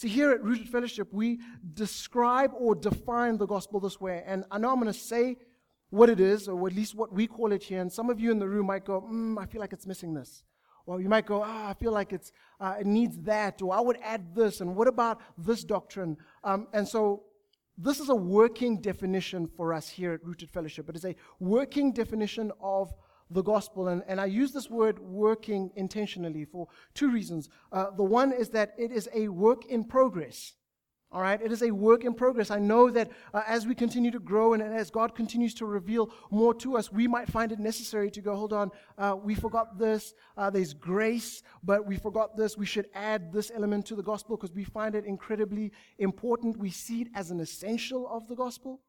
See, here at Rooted Fellowship, we describe or define the gospel this way. And I know I'm going to say what it is, or at least what we call it here. And some of you in the room might go, mm, I feel like it's missing this. Or you might go, ah, I feel like it's, uh, it needs that. Or I would add this. And what about this doctrine? Um, and so this is a working definition for us here at Rooted Fellowship. It is a working definition of the gospel. And, and I use this word working intentionally for two reasons. Uh, the one is that it is a work in progress. All right, it is a work in progress. I know that uh, as we continue to grow and as God continues to reveal more to us, we might find it necessary to go, hold on, uh, we forgot this. Uh, there's grace, but we forgot this. We should add this element to the gospel because we find it incredibly important. We see it as an essential of the gospel.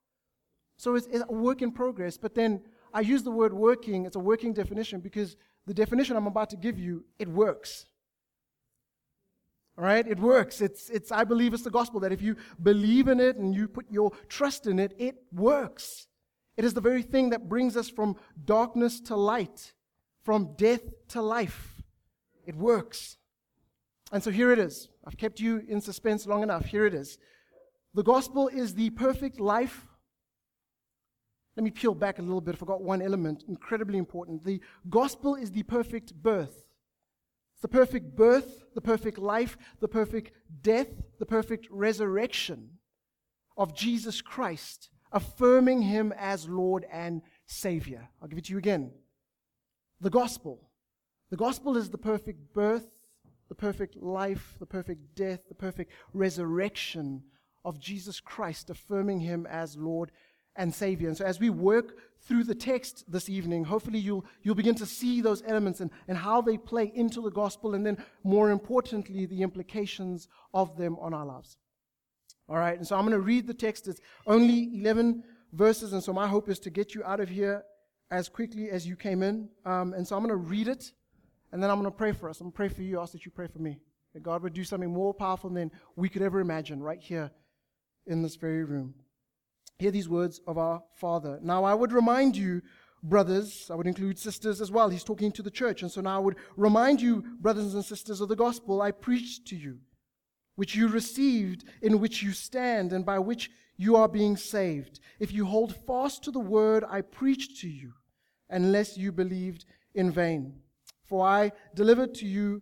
So it's, it's a work in progress. But then I use the word working, it's a working definition because the definition I'm about to give you, it works. All right? It works. It's, it's, I believe it's the gospel that if you believe in it and you put your trust in it, it works. It is the very thing that brings us from darkness to light, from death to life. It works. And so here it is. I've kept you in suspense long enough. Here it is. The gospel is the perfect life let me peel back a little bit. I forgot one element, incredibly important. The gospel is the perfect birth. It's the perfect birth, the perfect life, the perfect death, the perfect resurrection of Jesus Christ, affirming him as Lord and Savior. I'll give it to you again. The gospel. The gospel is the perfect birth, the perfect life, the perfect death, the perfect resurrection of Jesus Christ, affirming him as Lord and Savior. And so, as we work through the text this evening, hopefully you'll, you'll begin to see those elements and, and how they play into the gospel, and then more importantly, the implications of them on our lives. All right, and so I'm going to read the text. It's only 11 verses, and so my hope is to get you out of here as quickly as you came in. Um, and so I'm going to read it, and then I'm going to pray for us. I'm going to pray for you, ask that you pray for me. That God would do something more powerful than we could ever imagine right here in this very room. Hear these words of our Father. Now, I would remind you, brothers, I would include sisters as well. He's talking to the church. And so now I would remind you, brothers and sisters, of the gospel I preached to you, which you received, in which you stand, and by which you are being saved, if you hold fast to the word I preached to you, unless you believed in vain. For I delivered to you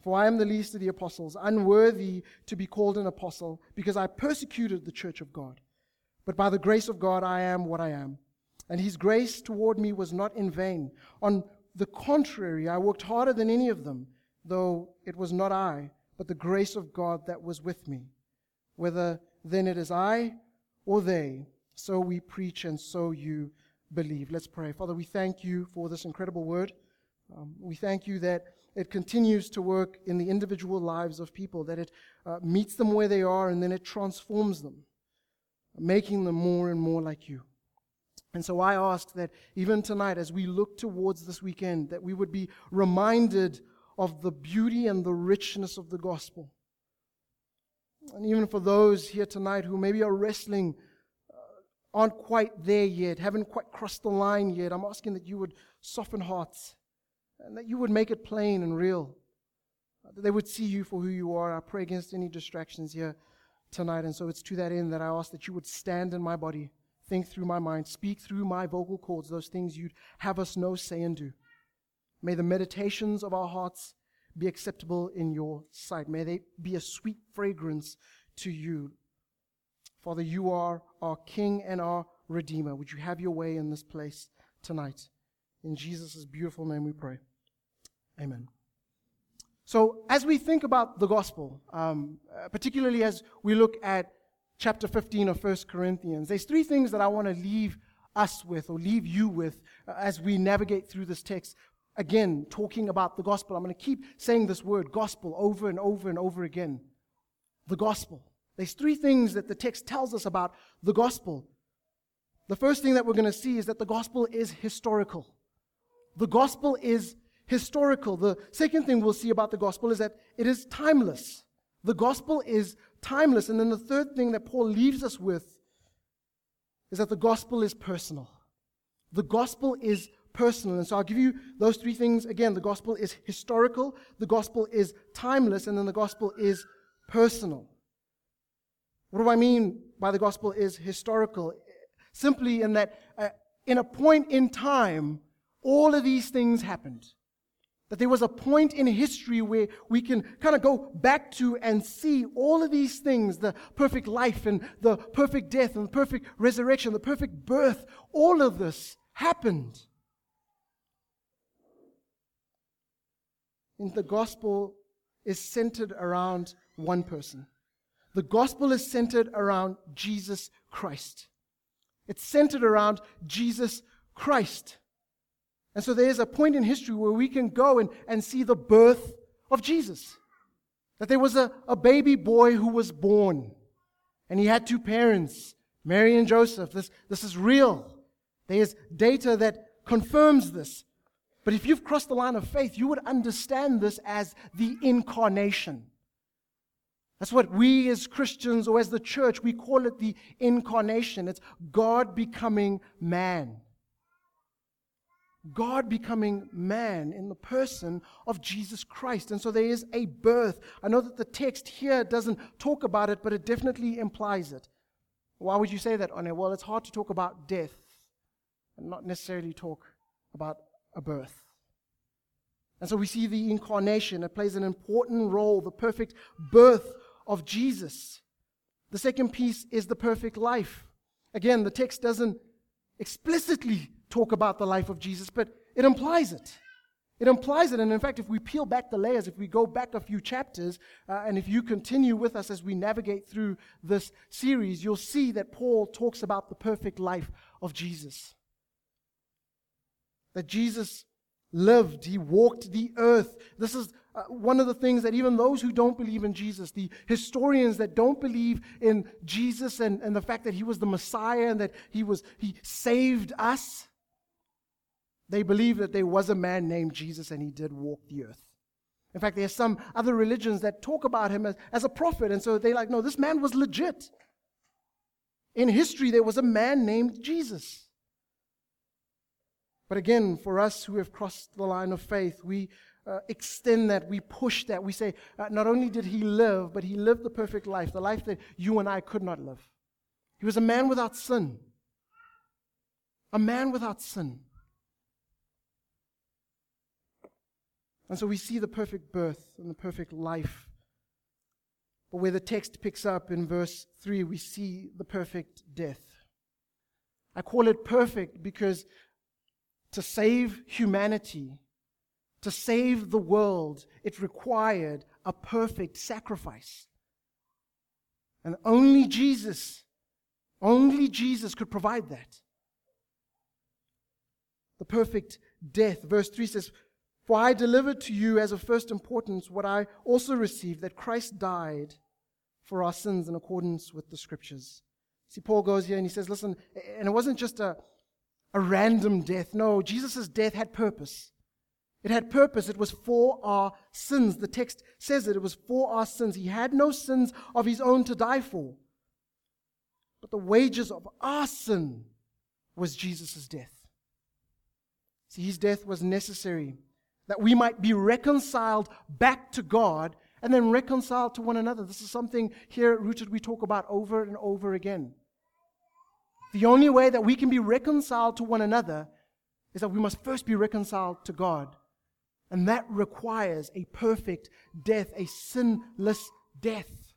For I am the least of the apostles, unworthy to be called an apostle, because I persecuted the church of God. But by the grace of God, I am what I am. And his grace toward me was not in vain. On the contrary, I worked harder than any of them, though it was not I, but the grace of God that was with me. Whether then it is I or they, so we preach and so you believe. Let's pray. Father, we thank you for this incredible word. Um, we thank you that it continues to work in the individual lives of people, that it uh, meets them where they are and then it transforms them, making them more and more like you. And so I ask that even tonight, as we look towards this weekend, that we would be reminded of the beauty and the richness of the gospel. And even for those here tonight who maybe are wrestling, uh, aren't quite there yet, haven't quite crossed the line yet, I'm asking that you would soften hearts and that you would make it plain and real. Uh, that they would see you for who you are. I pray against any distractions here tonight. And so it's to that end that I ask that you would stand in my body, think through my mind, speak through my vocal cords, those things you'd have us know, say, and do. May the meditations of our hearts be acceptable in your sight. May they be a sweet fragrance to you. Father, you are our King and our Redeemer. Would you have your way in this place tonight? In Jesus' beautiful name we pray. Amen. So, as we think about the gospel, um, uh, particularly as we look at chapter 15 of 1 Corinthians, there's three things that I want to leave us with or leave you with uh, as we navigate through this text. Again, talking about the gospel. I'm going to keep saying this word, gospel, over and over and over again. The gospel. There's three things that the text tells us about the gospel. The first thing that we're going to see is that the gospel is historical. The gospel is historical. The second thing we'll see about the gospel is that it is timeless. The gospel is timeless. And then the third thing that Paul leaves us with is that the gospel is personal. The gospel is personal. And so I'll give you those three things again. The gospel is historical, the gospel is timeless, and then the gospel is personal. What do I mean by the gospel is historical? Simply in that, uh, in a point in time, all of these things happened. That there was a point in history where we can kind of go back to and see all of these things the perfect life and the perfect death and the perfect resurrection, the perfect birth. All of this happened. And the gospel is centered around one person. The gospel is centered around Jesus Christ. It's centered around Jesus Christ. And so there's a point in history where we can go and, and see the birth of Jesus. That there was a, a baby boy who was born, and he had two parents, Mary and Joseph. This, this is real. There is data that confirms this. But if you've crossed the line of faith, you would understand this as the incarnation. That's what we as Christians or as the church, we call it the incarnation. It's God becoming man. God becoming man in the person of Jesus Christ. And so there is a birth. I know that the text here doesn't talk about it, but it definitely implies it. Why would you say that, One? Well, it's hard to talk about death and not necessarily talk about a birth. And so we see the incarnation. It plays an important role, the perfect birth of Jesus. The second piece is the perfect life. Again, the text doesn't explicitly talk about the life of Jesus, but it implies it. It implies it. And in fact, if we peel back the layers, if we go back a few chapters, uh, and if you continue with us as we navigate through this series, you'll see that Paul talks about the perfect life of Jesus. That Jesus lived, he walked the earth. This is uh, one of the things that even those who don't believe in Jesus, the historians that don't believe in Jesus and, and the fact that he was the Messiah and that he was he saved us, they believe that there was a man named Jesus and he did walk the earth. In fact, there's some other religions that talk about him as, as a prophet, and so they're like, no, this man was legit. In history, there was a man named Jesus. But again, for us who have crossed the line of faith, we uh, extend that, we push that. We say, uh, not only did he live, but he lived the perfect life, the life that you and I could not live. He was a man without sin. A man without sin. And so we see the perfect birth and the perfect life. But where the text picks up in verse 3, we see the perfect death. I call it perfect because to save humanity, to save the world, it required a perfect sacrifice. And only Jesus, only Jesus could provide that. The perfect death. Verse 3 says, For I delivered to you as of first importance what I also received, that Christ died for our sins in accordance with the scriptures. See, Paul goes here and he says, Listen, and it wasn't just a, a random death. No, Jesus' death had purpose. It had purpose. It was for our sins. The text says it. It was for our sins. He had no sins of his own to die for. But the wages of our sin was Jesus' death. See, his death was necessary that we might be reconciled back to God and then reconciled to one another. This is something here at Rooted we talk about over and over again. The only way that we can be reconciled to one another is that we must first be reconciled to God. And that requires a perfect death, a sinless death.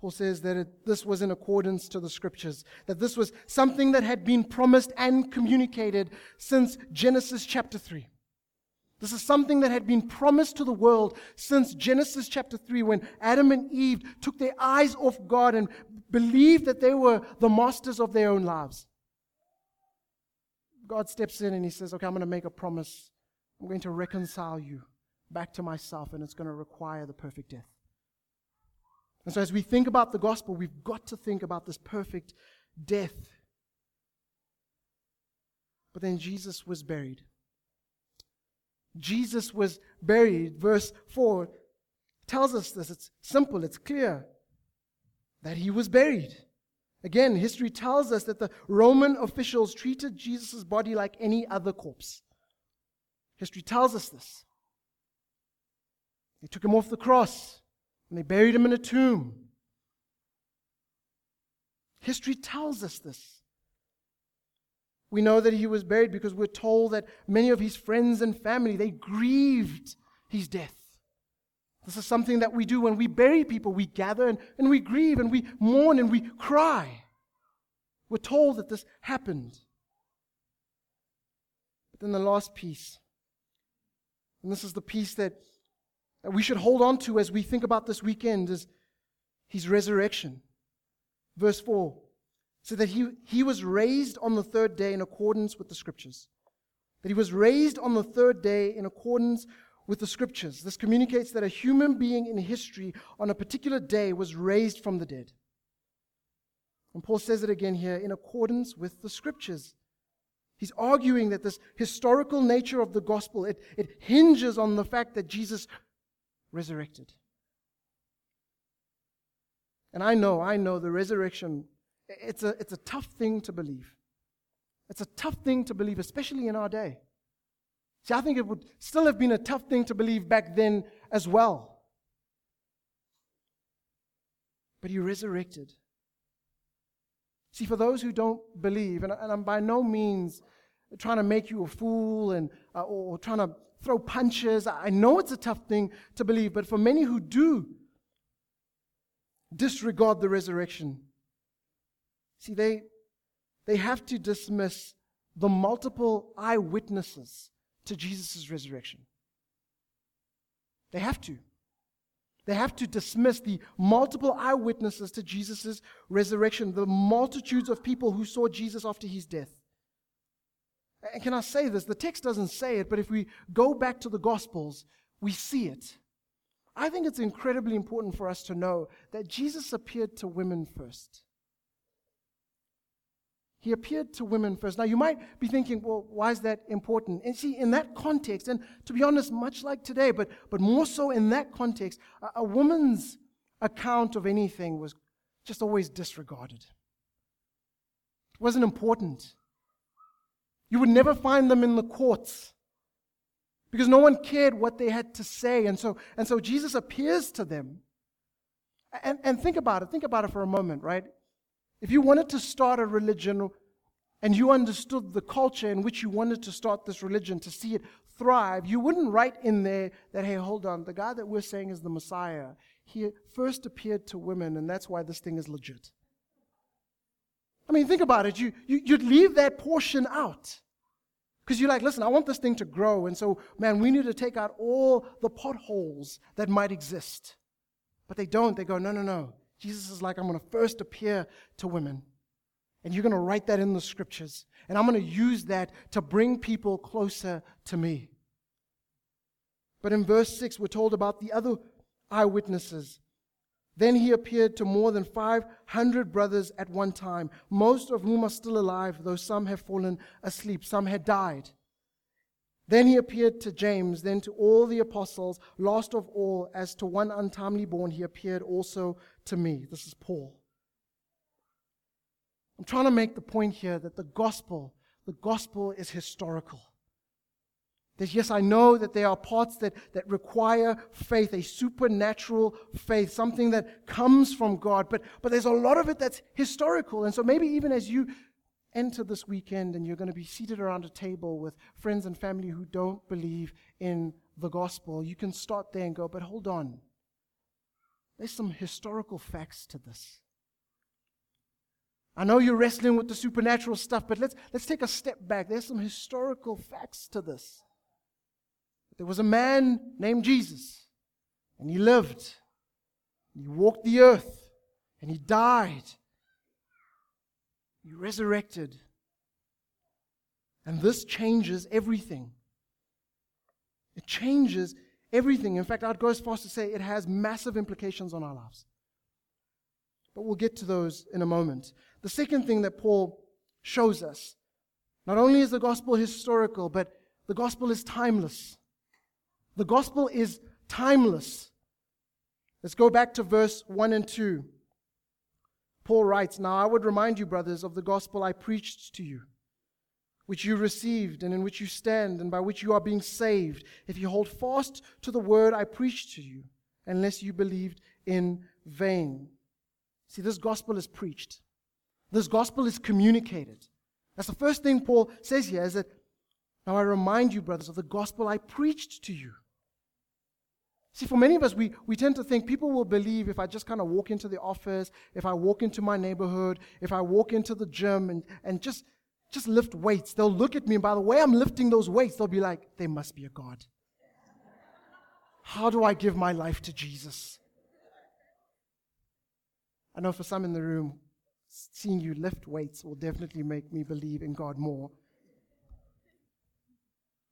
Paul says that it, this was in accordance to the scriptures, that this was something that had been promised and communicated since Genesis chapter 3. This is something that had been promised to the world since Genesis chapter 3 when Adam and Eve took their eyes off God and believed that they were the masters of their own lives. God steps in and he says, Okay, I'm going to make a promise. I'm going to reconcile you. back to myself, and it's going to require the perfect death. And so, as we think about the gospel, we've got to think about this perfect death. But then Jesus was buried. Jesus was buried. Verse 4 tells us this. It's simple, it's clear that he was buried. Again, history tells us that the Roman officials treated Jesus' body like any other corpse. History tells us this. They took him off the cross and they buried him in a tomb. History tells us this. We know that he was buried because we're told that many of his friends and family they grieved his death. This is something that we do when we bury people. We gather and, and we grieve and we mourn and we cry. We're told that this happened. But then the last piece, and this is the piece that, that we should hold on to as we think about this weekend, is his resurrection. Verse 4 so that he, he was raised on the third day in accordance with the scriptures. That he was raised on the third day in accordance with the scriptures. This communicates that a human being in history on a particular day was raised from the dead. And Paul says it again here in accordance with the scriptures. He's arguing that this historical nature of the gospel, it, it hinges on the fact that Jesus resurrected. And I know, I know the resurrection, it's a, it's a tough thing to believe. It's a tough thing to believe, especially in our day. See, I think it would still have been a tough thing to believe back then as well. But he resurrected. See, for those who don't believe, and, and I'm by no means trying to make you a fool and, uh, or trying to throw punches, I know it's a tough thing to believe, but for many who do disregard the resurrection, see, they, they have to dismiss the multiple eyewitnesses to Jesus' resurrection. They have to. They have to dismiss the multiple eyewitnesses to Jesus' resurrection, the multitudes of people who saw Jesus after his death. And can I say this? The text doesn't say it, but if we go back to the Gospels, we see it. I think it's incredibly important for us to know that Jesus appeared to women first. He appeared to women first. Now, you might be thinking, well, why is that important? And see, in that context, and to be honest, much like today, but, but more so in that context, a, a woman's account of anything was just always disregarded. It wasn't important. You would never find them in the courts because no one cared what they had to say. And so, and so Jesus appears to them. And, and think about it. Think about it for a moment, right? If you wanted to start a religion and you understood the culture in which you wanted to start this religion to see it thrive, you wouldn't write in there that, hey, hold on, the guy that we're saying is the Messiah, he first appeared to women, and that's why this thing is legit. I mean, think about it. You, you, you'd leave that portion out. Because you're like, listen, I want this thing to grow. And so, man, we need to take out all the potholes that might exist. But they don't. They go, no, no, no. Jesus is like, I'm going to first appear to women. And you're going to write that in the scriptures. And I'm going to use that to bring people closer to me. But in verse 6, we're told about the other eyewitnesses. Then he appeared to more than 500 brothers at one time, most of whom are still alive, though some have fallen asleep, some had died. Then he appeared to James, then to all the apostles. Last of all, as to one untimely born, he appeared also to me. This is Paul. I'm trying to make the point here that the gospel, the gospel is historical. That yes, I know that there are parts that, that require faith, a supernatural faith, something that comes from God, but, but there's a lot of it that's historical. And so maybe even as you enter this weekend and you're going to be seated around a table with friends and family who don't believe in the gospel, you can start there and go, but hold on. There's some historical facts to this. I know you're wrestling with the supernatural stuff, but let's, let's take a step back. There's some historical facts to this. There was a man named Jesus, and he lived, he walked the earth, and he died, he resurrected. And this changes everything. It changes everything. In fact, I'd go as far as to say it has massive implications on our lives. But we'll get to those in a moment. The second thing that Paul shows us not only is the gospel historical, but the gospel is timeless. The gospel is timeless. Let's go back to verse 1 and 2. Paul writes, Now I would remind you, brothers, of the gospel I preached to you, which you received, and in which you stand, and by which you are being saved, if you hold fast to the word I preached to you, unless you believed in vain. See, this gospel is preached, this gospel is communicated. That's the first thing Paul says here is that, Now I remind you, brothers, of the gospel I preached to you. See, for many of us, we, we tend to think people will believe if I just kind of walk into the office, if I walk into my neighborhood, if I walk into the gym and, and just, just lift weights. They'll look at me, and by the way I'm lifting those weights, they'll be like, there must be a God. How do I give my life to Jesus? I know for some in the room, seeing you lift weights will definitely make me believe in God more.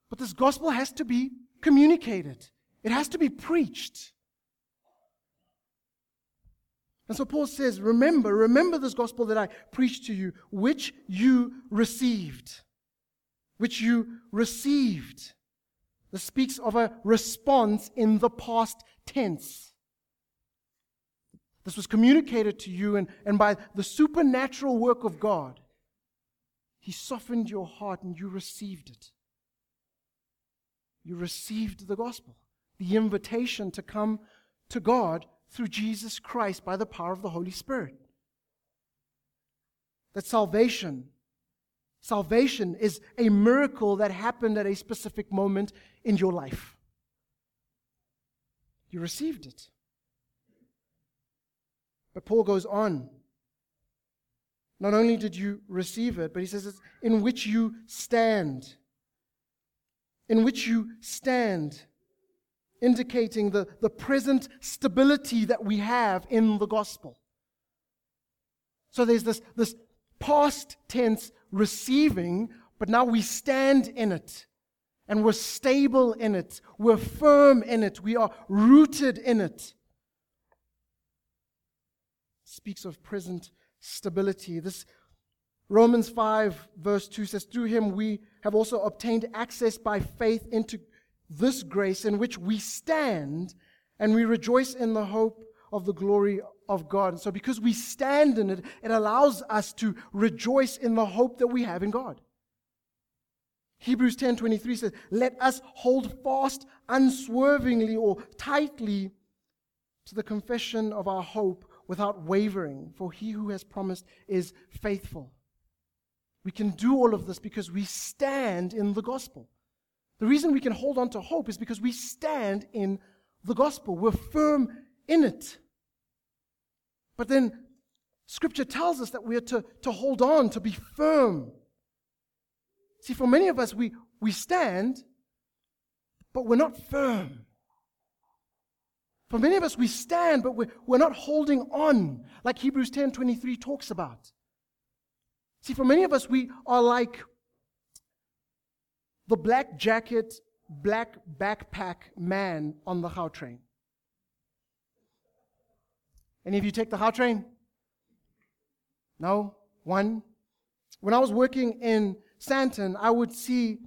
But this gospel has to be communicated. It has to be preached. And so Paul says, Remember, remember this gospel that I preached to you, which you received. Which you received. This speaks of a response in the past tense. This was communicated to you, and, and by the supernatural work of God, He softened your heart and you received it. You received the gospel the invitation to come to God through Jesus Christ by the power of the Holy Spirit. That salvation, salvation is a miracle that happened at a specific moment in your life. You received it. But Paul goes on. Not only did you receive it, but he says it's in which you stand. In which you stand indicating the, the present stability that we have in the gospel. So there's this, this past tense receiving, but now we stand in it. And we're stable in it. We're firm in it. We are rooted in it. Speaks of present stability. This Romans 5, verse 2 says, Through him we have also obtained access by faith into this grace in which we stand and we rejoice in the hope of the glory of God. And so, because we stand in it, it allows us to rejoice in the hope that we have in God. Hebrews 10:23 says, "Let us hold fast unswervingly or tightly to the confession of our hope without wavering, for he who has promised is faithful." We can do all of this because we stand in the gospel. The reason we can hold on to hope is because we stand in the gospel. We're firm in it. But then scripture tells us that we are to, to hold on, to be firm. See, for many of us, we, we stand, but we're not firm. For many of us, we stand, but we're, we're not holding on, like Hebrews 10 23 talks about. See, for many of us, we are like the black jacket, black backpack man on the how Gautrain. Any of you take the how Gautrain? No? One? When I was working in Sandton, I would see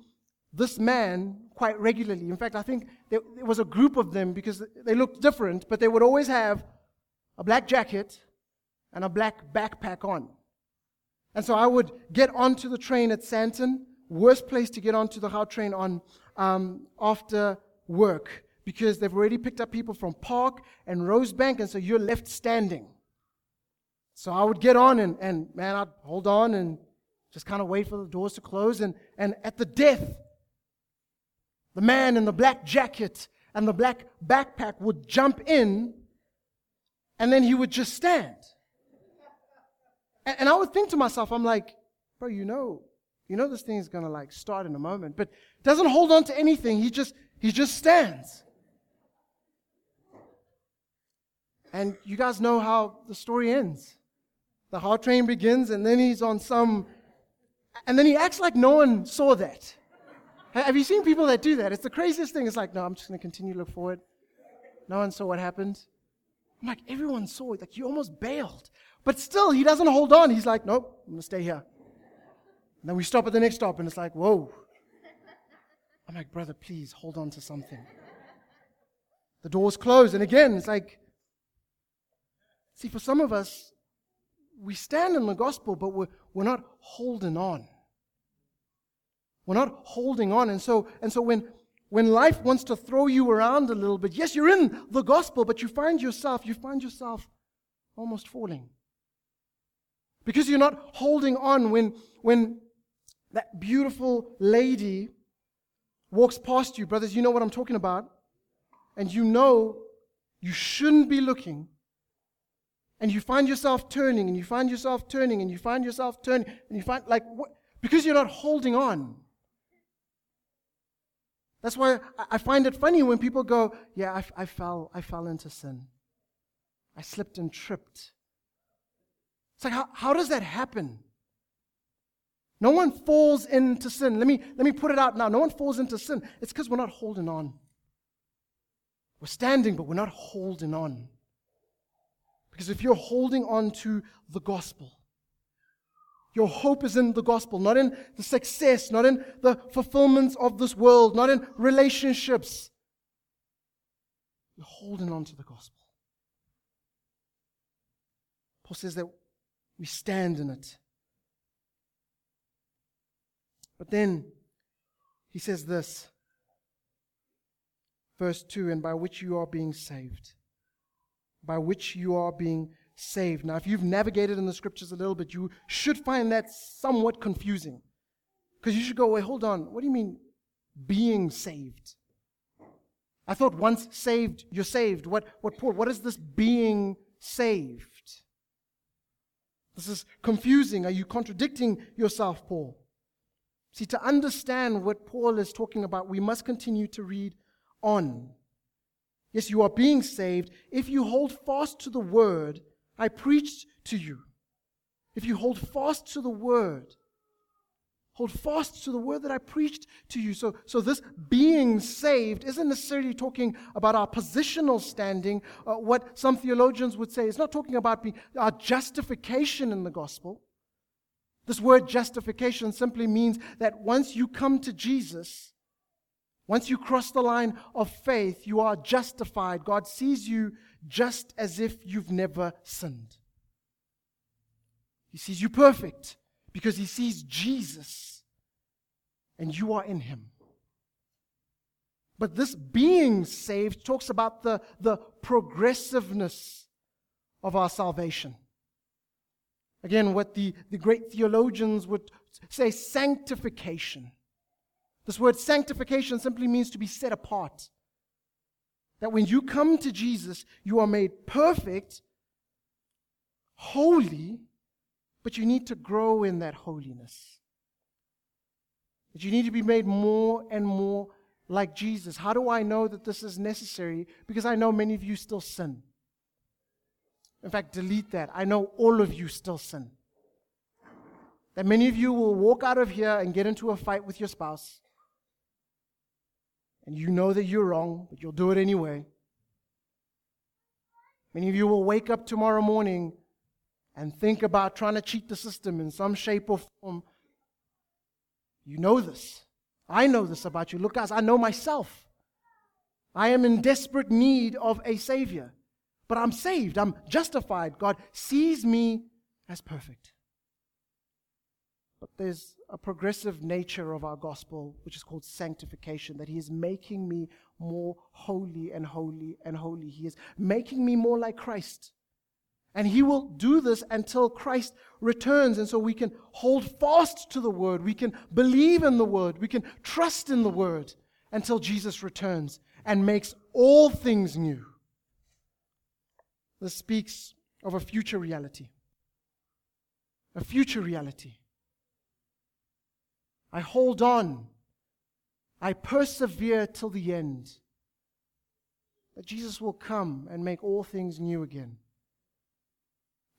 this man quite regularly. In fact, I think there, there was a group of them because they looked different, but they would always have a black jacket and a black backpack on. And so I would get onto the train at Sandton, worst place to get onto the Gautrain on um, after work because they've already picked up people from Park and Rosebank, and so you're left standing. So I would get on and, and man, I'd hold on and just kind of wait for the doors to close. And, and at the death, the man in the black jacket and the black backpack would jump in, and then he would just stand. And, and I would think to myself, I'm like, bro, you know, you know this thing is going to like start in a moment, but doesn't hold on to anything. He just he just stands. And you guys know how the story ends. The Gautrain begins, and then he's on some, and then he acts like no one saw that. Have you seen people that do that? It's the craziest thing. It's like, no, I'm just going to continue to look forward. No one saw what happened. I'm like, everyone saw it. Like, you almost bailed. But still, he doesn't hold on. He's like, nope, I'm going to stay here. Then we stop at the next stop, and it's like, whoa. I'm like, brother, please hold on to something. The door's closed. And again, it's like, see, for some of us, we stand in the gospel, but we're, we're not holding on. We're not holding on. And so, and so when, when life wants to throw you around a little bit, yes, you're in the gospel, but you find yourself, you find yourself almost falling. Because you're not holding on when, when that beautiful lady walks past you. Brothers, you know what I'm talking about. And you know you shouldn't be looking. And you find yourself turning, and you find yourself turning, and you find yourself turning, and you find, like, what? Because you're not holding on. That's why I find it funny when people go, Yeah, I, I, fell, I fell into sin. I slipped and tripped. It's like, how, how does that happen? No one falls into sin. Let me, let me put it out now. No one falls into sin. It's because we're not holding on. We're standing, but we're not holding on. Because if you're holding on to the gospel, your hope is in the gospel, not in the success, not in the fulfillments of this world, not in relationships. You're holding on to the gospel. Paul says that we stand in it. But then he says this, verse 2 and by which you are being saved. By which you are being saved. Now, if you've navigated in the scriptures a little bit, you should find that somewhat confusing. Because you should go, wait, hold on. What do you mean being saved? I thought once saved, you're saved. What, what, Paul, what is this being saved? This is confusing. Are you contradicting yourself, Paul? See, to understand what Paul is talking about, we must continue to read on. Yes, you are being saved if you hold fast to the word I preached to you. If you hold fast to the word, hold fast to the word that I preached to you. So, so this being saved isn't necessarily talking about our positional standing. Uh, what some theologians would say is not talking about our justification in the gospel. This word justification simply means that once you come to Jesus, once you cross the line of faith, you are justified. God sees you just as if you've never sinned. He sees you perfect because he sees Jesus and you are in him. But this being saved talks about the, the progressiveness of our salvation. Again, what the, the great theologians would say sanctification. This word sanctification simply means to be set apart. That when you come to Jesus, you are made perfect, holy, but you need to grow in that holiness. That you need to be made more and more like Jesus. How do I know that this is necessary? Because I know many of you still sin. In fact, delete that. I know all of you still sin. That many of you will walk out of here and get into a fight with your spouse. And you know that you're wrong, but you'll do it anyway. Many of you will wake up tomorrow morning and think about trying to cheat the system in some shape or form. You know this. I know this about you. Look, guys, I know myself. I am in desperate need of a Savior. But I'm saved, I'm justified. God sees me as perfect. But there's a progressive nature of our gospel, which is called sanctification, that He is making me more holy and holy and holy. He is making me more like Christ. And He will do this until Christ returns. And so we can hold fast to the Word. We can believe in the Word. We can trust in the Word until Jesus returns and makes all things new. This speaks of a future reality. A future reality. I hold on. I persevere till the end. That Jesus will come and make all things new again.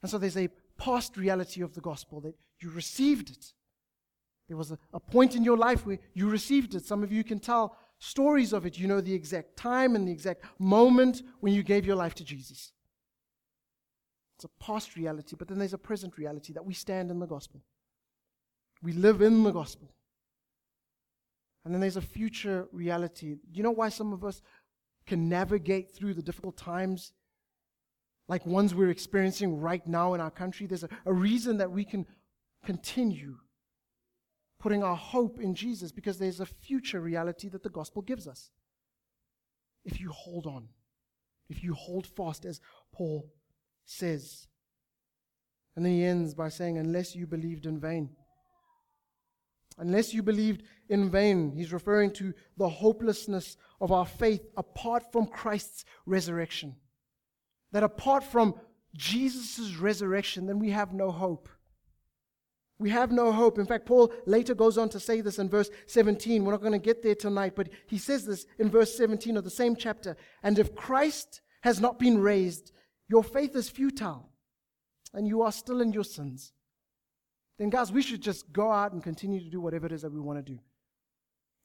And so there's a past reality of the gospel that you received it, There was a, a point in your life where you received it. Some of you can tell stories of it. You know the exact time and the exact moment when you gave your life to Jesus. It's a past reality, but then there's a present reality that we stand in the gospel. We live in the gospel. And then there's a future reality. Do you know why some of us can navigate through the difficult times like ones we're experiencing right now in our country? There's a, a reason that we can continue putting our hope in Jesus because there's a future reality that the gospel gives us. If you hold on, if you hold fast, as Paul says. And then he ends by saying, Unless you believed in vain. Unless you believed in vain. He's referring to the hopelessness of our faith apart from Christ's resurrection. That apart from Jesus' resurrection, then we have no hope. We have no hope. In fact, Paul later goes on to say this in verse 17. We're not going to get there tonight, but he says this in verse 17 of the same chapter. And if Christ has not been raised, your faith is futile and you are still in your sins, then, guys, we should just go out and continue to do whatever it is that we want to do.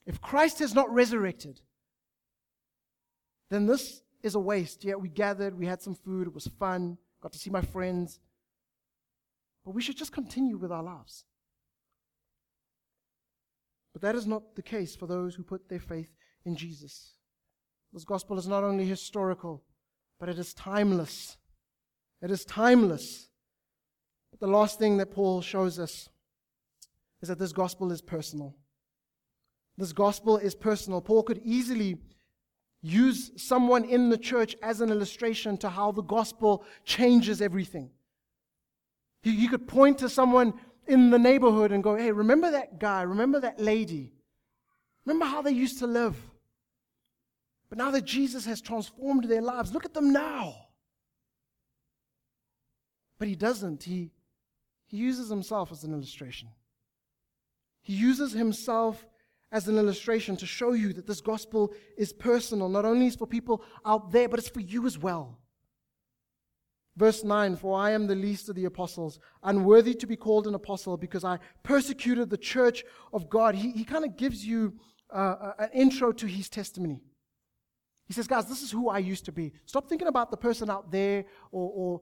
If Christ has not resurrected, then this is a waste. Yeah, we gathered, we had some food, it was fun, got to see my friends. But we should just continue with our lives. But that is not the case for those who put their faith in Jesus. This gospel is not only historical, but it is timeless. It is timeless. But the last thing that Paul shows us is that this gospel is personal. This gospel is personal. Paul could easily use someone in the church as an illustration to how the gospel changes everything. He, he could point to someone in the neighborhood and go, hey, remember that guy? Remember that lady? Remember how they used to live? But now that Jesus has transformed their lives, look at them now. But he doesn't. He, he uses himself as an illustration. He uses himself as an illustration to show you that this gospel is personal. Not only is for people out there, but it's for you as well. Verse 9 For I am the least of the apostles, unworthy to be called an apostle because I persecuted the church of God. He, he kind of gives you uh, an intro to his testimony. He says, Guys, this is who I used to be. Stop thinking about the person out there or, or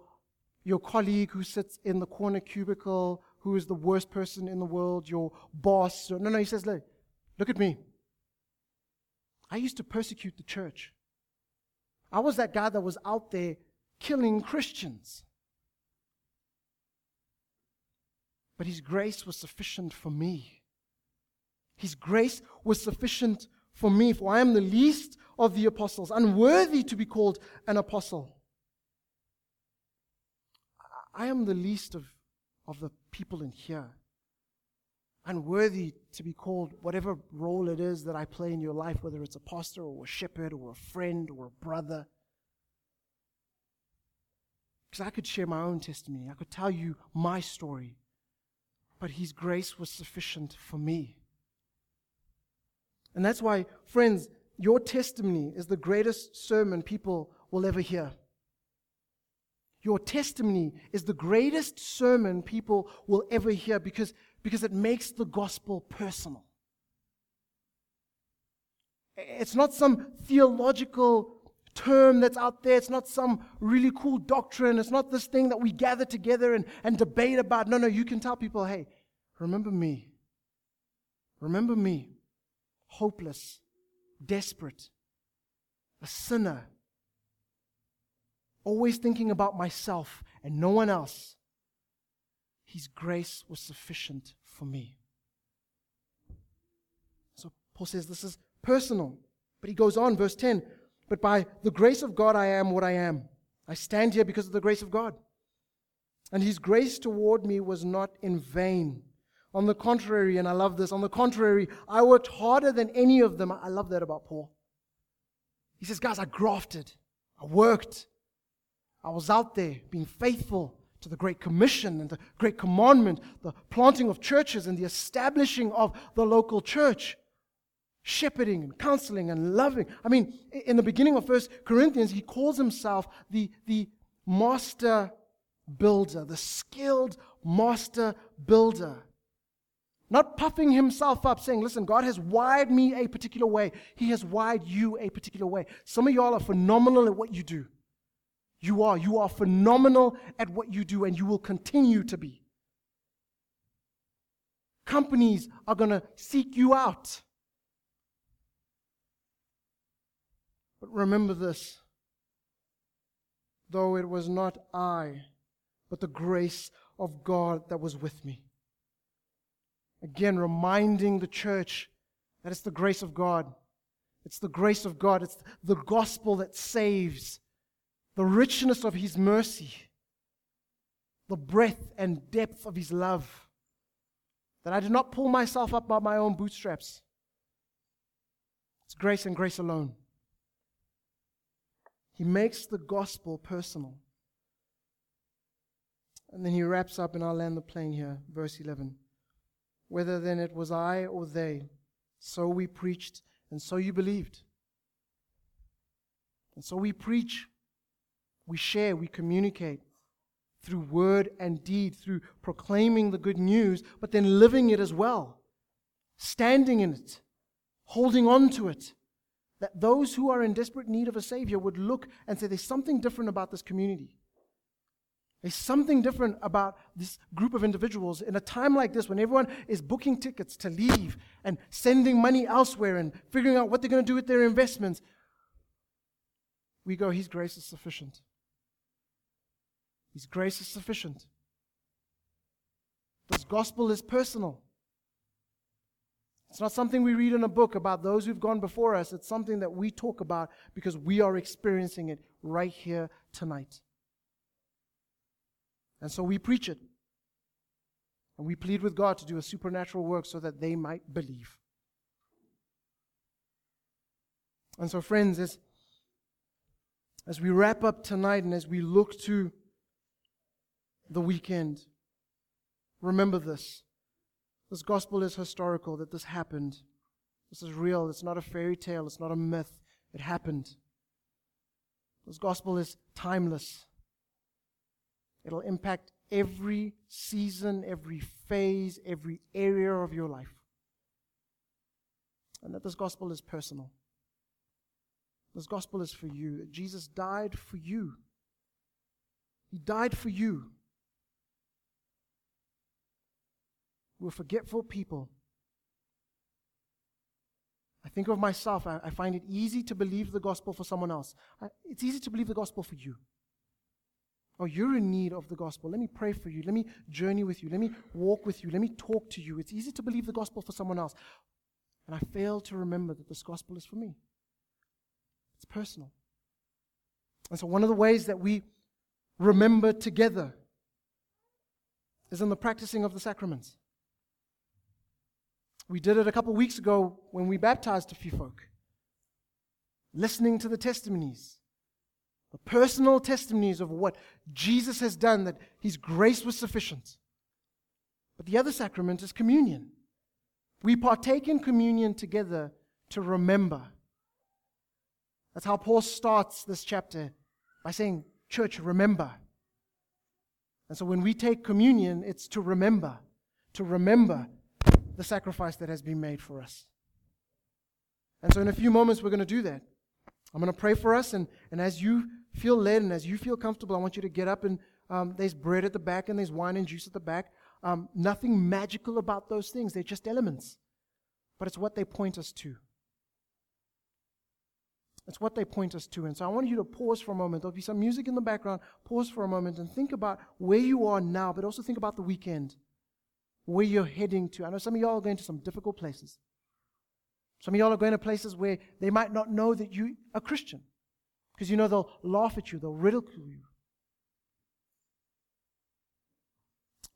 your colleague who sits in the corner cubicle, who is the worst person in the world, your boss. No, no, he says, Look, look at me. I used to persecute the church. I was that guy that was out there killing Christians. But His grace was sufficient for me. His grace was sufficient for me, for I am the least of the apostles, unworthy to be called an apostle. I am the least of, of the people in here, unworthy to be called whatever role it is that I play in your life, whether it's a pastor or a shepherd or a friend or a brother. Because I could share my own testimony, I could tell you my story, but His grace was sufficient for me. And that's why, friends, your testimony is the greatest sermon people will ever hear. Your testimony is the greatest sermon people will ever hear because, because it makes the gospel personal. It's not some theological term that's out there. It's not some really cool doctrine. It's not this thing that we gather together and, and debate about. No, no, you can tell people, hey, remember me. Remember me hopeless, desperate, a sinner, always thinking about myself and no one else. His grace was sufficient for me. So Paul says this is personal. But he goes on, verse 10 But by the grace of God, I am what I am. I stand here because of the grace of God. And his grace toward me was not in vain. On the contrary, and I love this, on the contrary, I worked harder than any of them. I love that about Paul. He says, Guys, I grafted, I worked, I was out there being faithful to the Great Commission and the Great Commandment, the planting of churches and the establishing of the local church, shepherding and counseling and loving. I mean, in the beginning of First Corinthians, he calls himself the, the master builder, the skilled master builder. Not puffing himself up, saying, Listen, God has wired me a particular way. He has wired you a particular way. Some of y'all are phenomenal at what you do. You are. You are phenomenal at what you do, and you will continue to be. Companies are going to seek you out. But remember this though it was not I, but the grace of God that was with me. Again, reminding the church that it's the grace of God. It's the grace of God. It's the gospel that saves, the richness of His mercy, the breadth and depth of His love. That I did not pull myself up by my own bootstraps. It's grace and grace alone. He makes the gospel personal. And then he wraps up, and I'll land the plane here, verse 11. Whether then it was I or they, so we preached, and so you believed. And so we preach, we share, we communicate through word and deed, through proclaiming the good news, but then living it as well, standing in it, holding on to it, that those who are in desperate need of a Savior would look and say, There's something different about this community. There's something different about this group of individuals in a time like this when everyone is booking tickets to leave and sending money elsewhere and figuring out what they're going to do with their investments. We go, His grace is sufficient. His grace is sufficient. This gospel is personal. It's not something we read in a book about those who've gone before us. It's something that we talk about because we are experiencing it right here tonight. And so we preach it. And we plead with God to do a supernatural work so that they might believe. And so, friends, as, as we wrap up tonight and as we look to the weekend, remember this. This gospel is historical, that this happened. This is real. It's not a fairy tale. It's not a myth. It happened. This gospel is timeless. It'll impact every season, every phase, every area of your life. And that this gospel is personal. This gospel is for you. Jesus died for you. He died for you. We're forgetful people. I think of myself, I, find it easy to believe the gospel for someone else. It's easy to believe the gospel for you. Oh, you're in need of the gospel. Let me pray for you. Let me journey with you. Let me walk with you. Let me talk to you. It's easy to believe the gospel for someone else. And I fail to remember that this gospel is for me. It's personal. And so, one of the ways that we remember together is in the practicing of the sacraments. We did it a couple weeks ago when we baptized a few folk. Listening to the testimonies, the personal testimonies of what Jesus has done, that his grace was sufficient. But the other sacrament is communion. We partake in communion together to remember. That's how Paul starts this chapter by saying, Church, remember. And so when we take communion, it's to remember, to remember the sacrifice that has been made for us. And so, in a few moments, we're going to do that. I'm going to pray for us, and, and as you feel led and as you feel comfortable, I want you to get up and um, there's bread at the back and there's wine and juice at the back. Um, nothing magical about those things, they're just elements. But it's what they point us to. It's what they point us to. And so I want you to pause for a moment. There'll be some music in the background. Pause for a moment and think about where you are now, but also think about the weekend where you're heading to. I know some of y'all are going to some difficult places. Some of y'all are going to places where they might not know that you are Christian. Because you know they'll laugh at you, they'll ridicule you.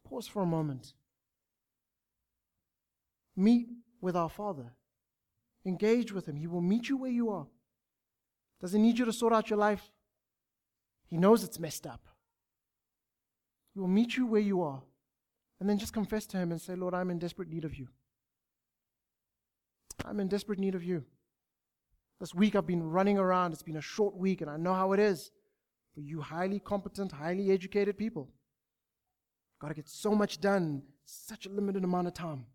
Pause for a moment. Meet with our Father. Engage with Him. He will meet you where you are. Doesn't need you to sort out your life. He knows it's messed up. He will meet you where you are. And then just confess to Him and say, Lord, I'm in desperate need of you. I'm in desperate need of you. This week I've been running around. It's been a short week, and I know how it is for you highly competent, highly educated people. Got to get so much done, such a limited amount of time.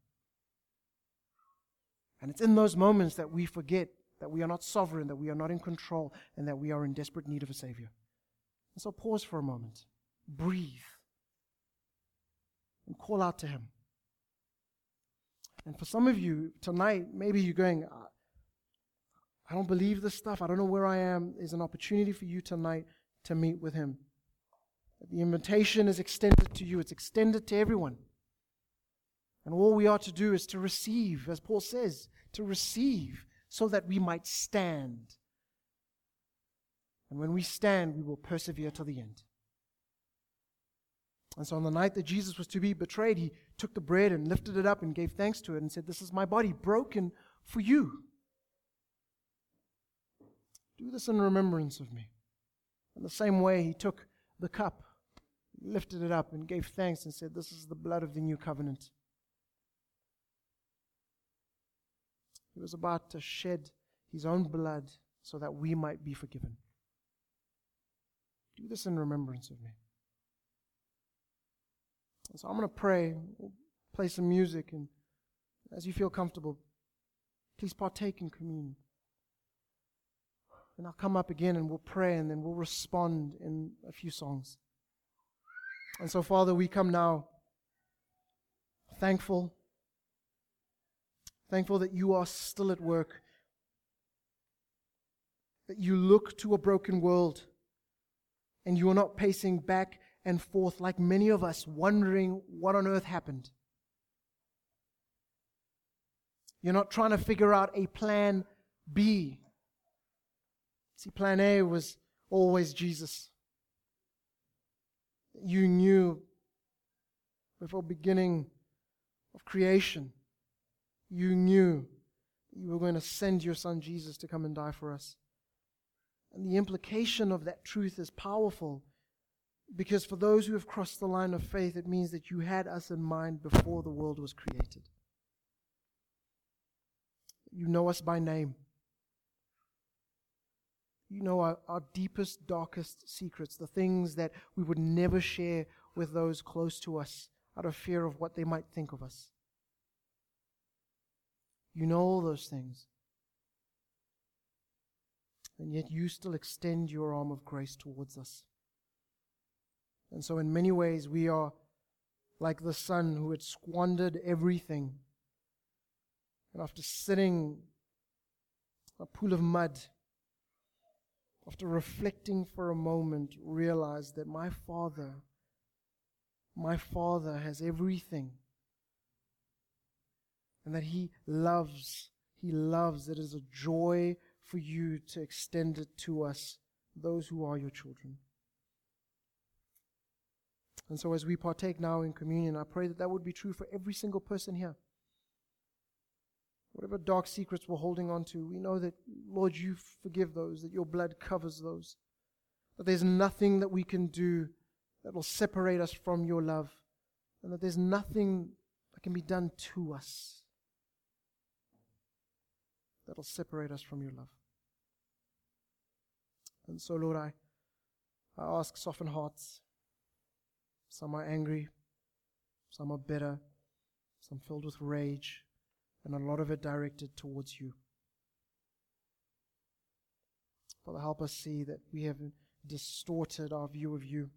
And it's in those moments that we forget that we are not sovereign, that we are not in control, and that we are in desperate need of a Savior. And so pause for a moment, breathe, and call out to Him. And for some of you tonight, maybe you're going, I don't believe this stuff. I don't know where I am. There's an opportunity for you tonight to meet with Him. The invitation is extended to you, it's extended to everyone. And all we are to do is to receive, as Paul says, to receive so that we might stand. And when we stand, we will persevere to the end. And so on the night that Jesus was to be betrayed, he took the bread and lifted it up and gave thanks to it and said, This is my body broken for you. Do this in remembrance of me. In the same way, he took the cup, lifted it up, and gave thanks and said, This is the blood of the new covenant. He was about to shed his own blood so that we might be forgiven. Do this in remembrance of me. And so I'm going to pray, we'll play some music, and as you feel comfortable, please partake in communion. And I'll come up again and we'll pray and then we'll respond in a few songs. And so, Father, we come now thankful Thankful that you are still at work, that you look to a broken world and you are not pacing back and forth like many of us, wondering what on earth happened. You're not trying to figure out a plan B. See, plan A was always Jesus. You knew before beginning of creation you knew you were going to send your son Jesus to come and die for us. And the implication of that truth is powerful because for those who have crossed the line of faith, it means that you had us in mind before the world was created. You know us by name. You know our, our deepest, darkest secrets, the things that we would never share with those close to us out of fear of what they might think of us. You know all those things. And yet you still extend your arm of grace towards us. And so, in many ways, we are like the son who had squandered everything. And after sitting a pool of mud, after reflecting for a moment, realized that my father, my father has everything and that He loves. He loves. It is a joy for you to extend it to us, those who are your children. And so, as we partake now in communion, I pray that that would be true for every single person here. Whatever dark secrets we're holding on to, we know that, Lord, you forgive those, that your blood covers those, that there's nothing that we can do that will separate us from your love, and that there's nothing that can be done to us that'll separate us from your love. And so, Lord, I, I ask soften hearts. Some are angry, some are bitter, some filled with rage, and a lot of it directed towards you. Father, help us see that we have distorted our view of you.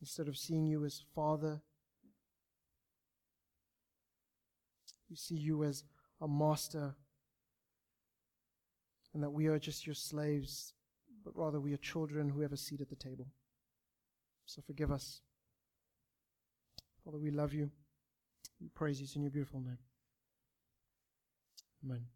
Instead of seeing you as Father, we see you as a master and that we are just your slaves, but rather we are children who have a seat at the table. So forgive us. Father, we love you. We praise you in your beautiful name. Amen.